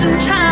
some time.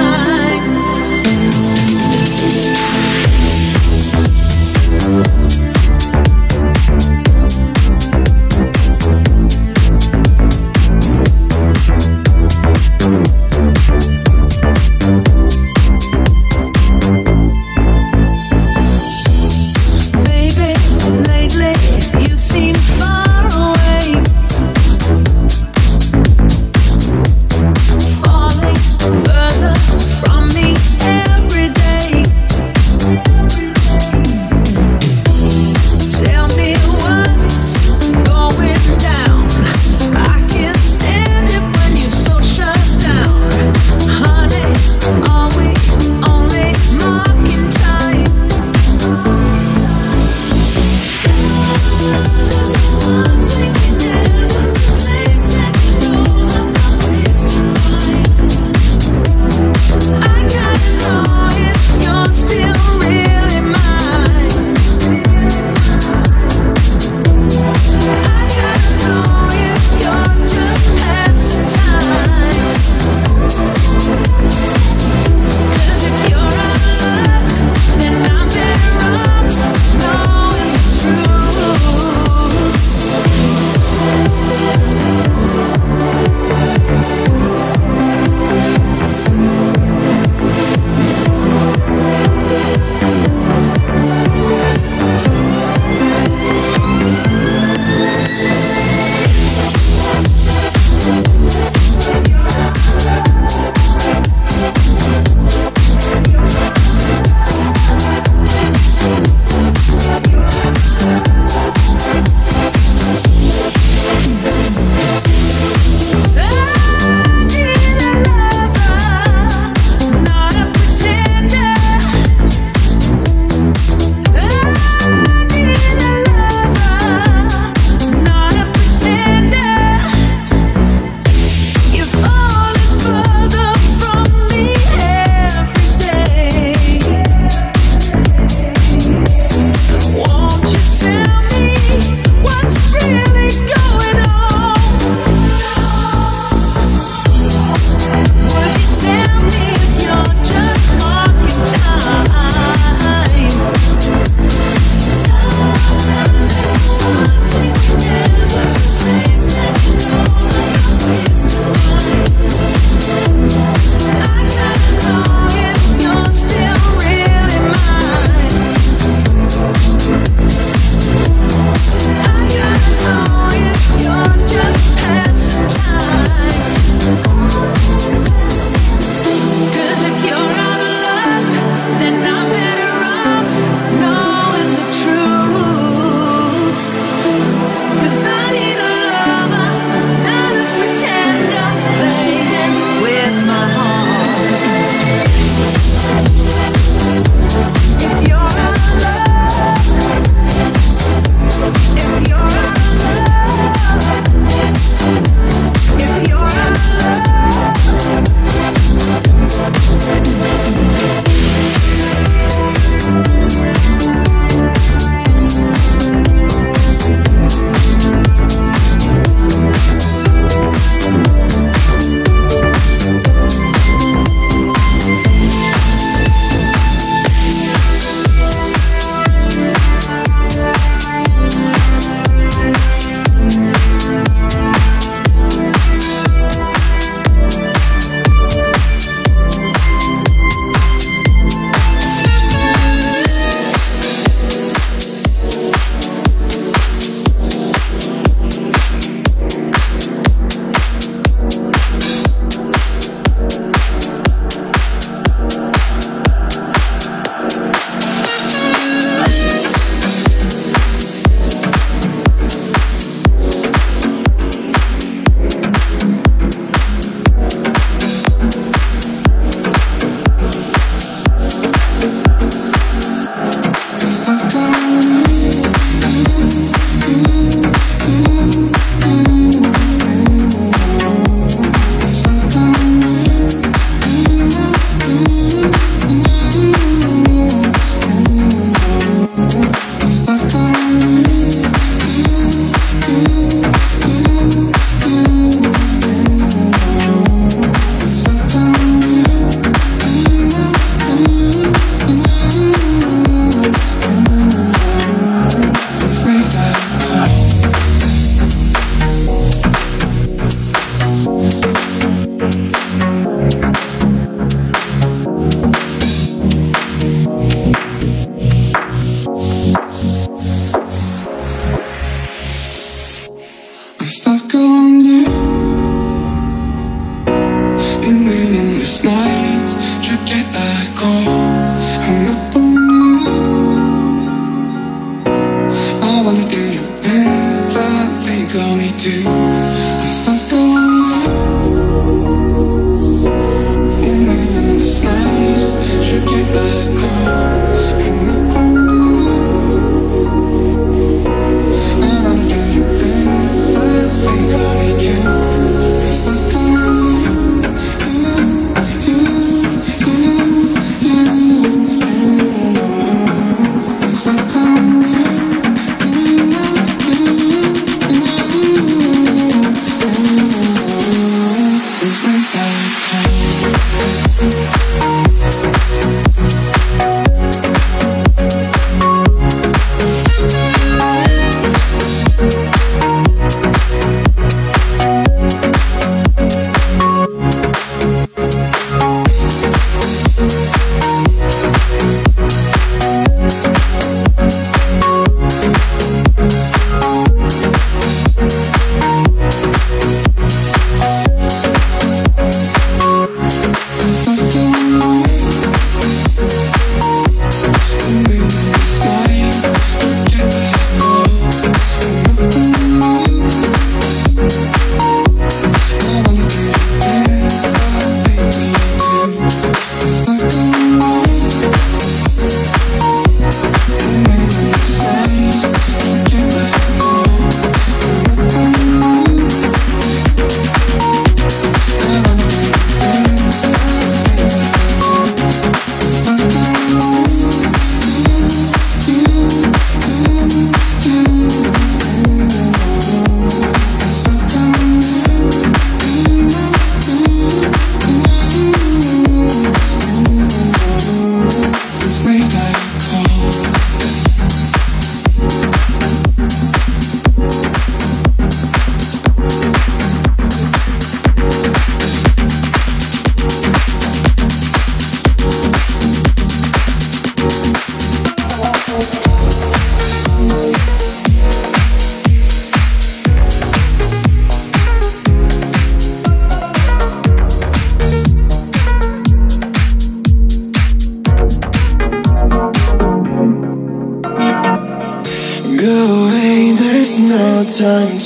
time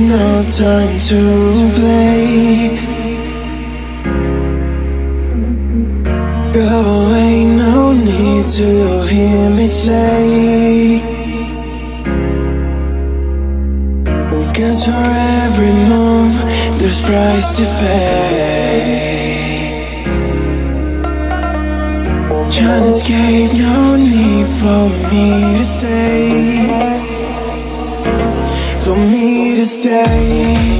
No time to play. Go away, no need to hear me say. Cause for every move, there's price to pay. stay.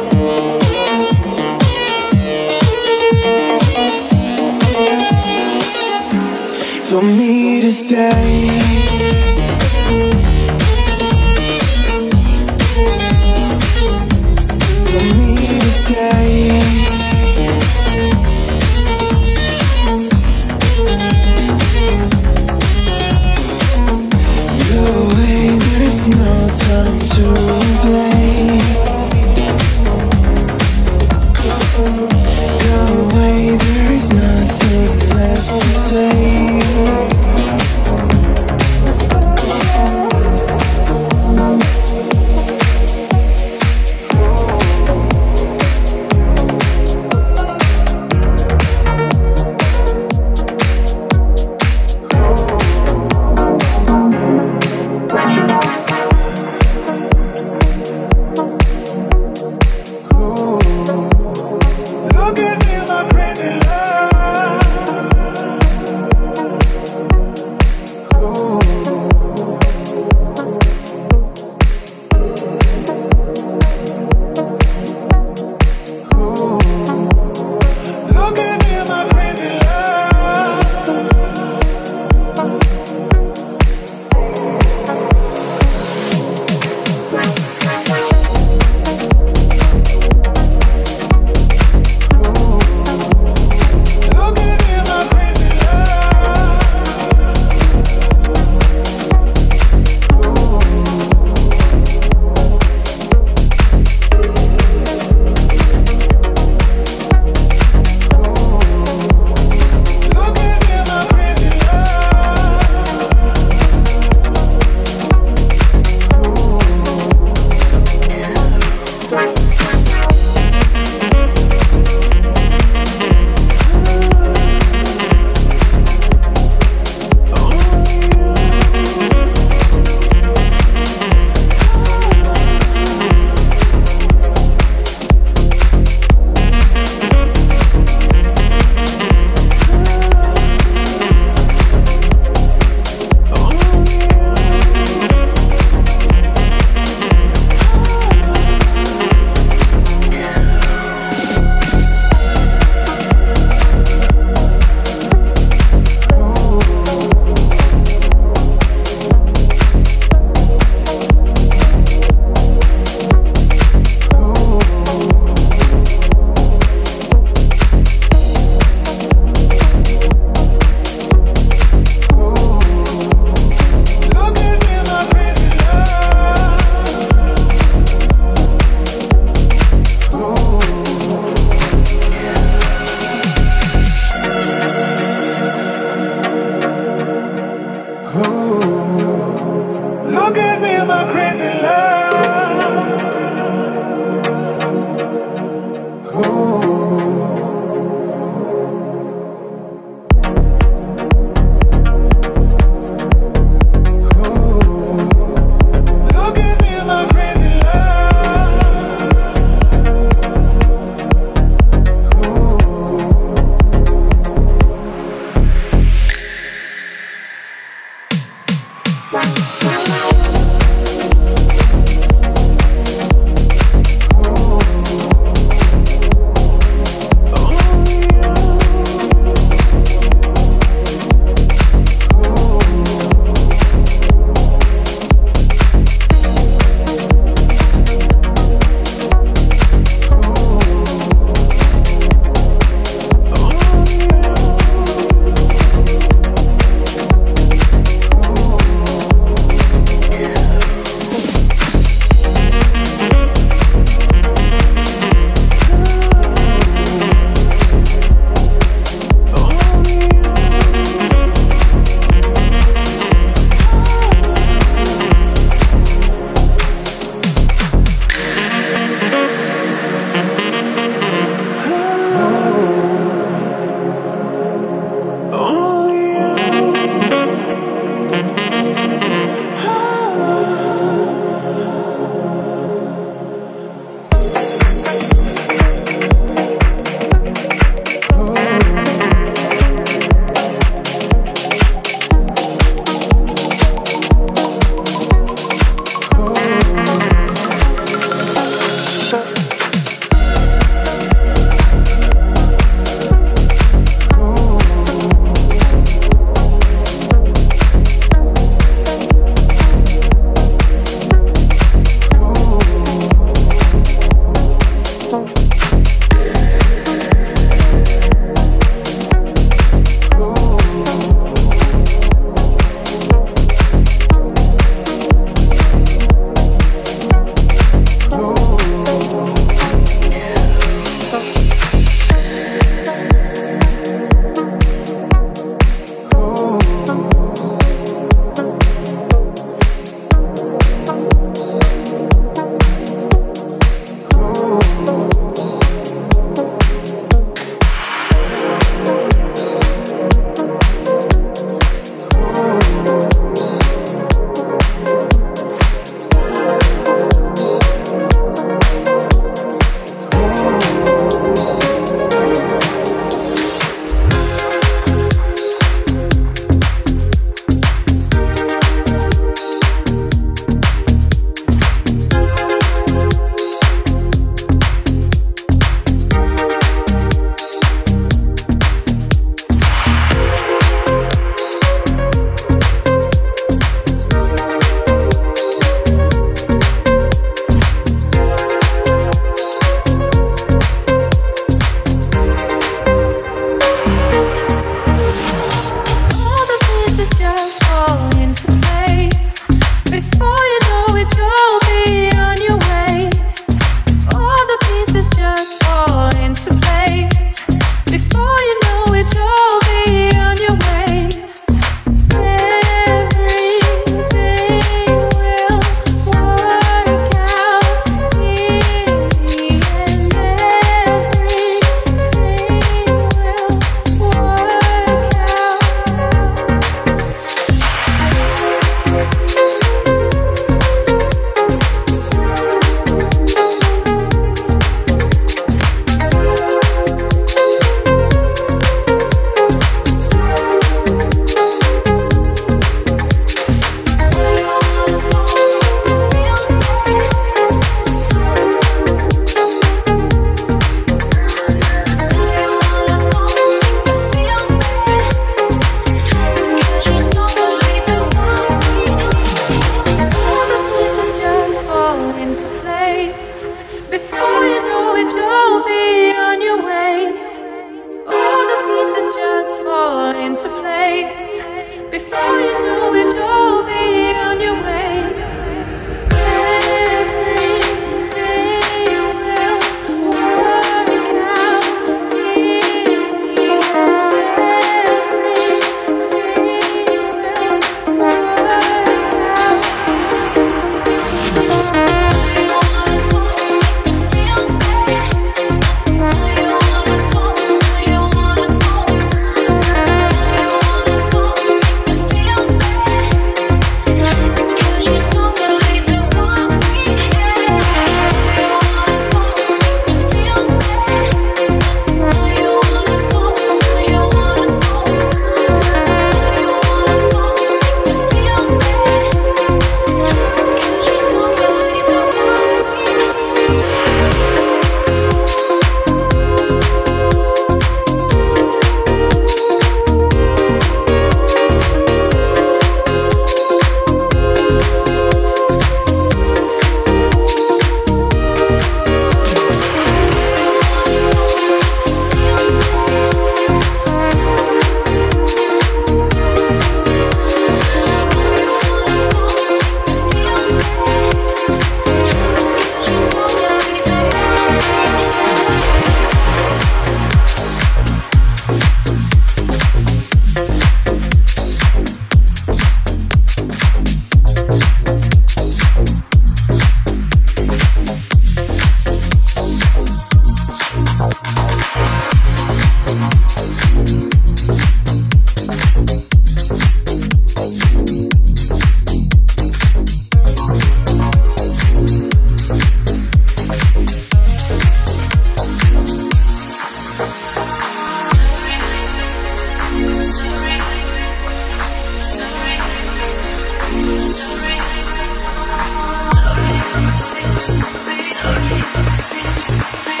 Seems to be,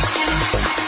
seems to be.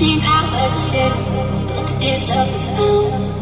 16 hours later, look at this love we found.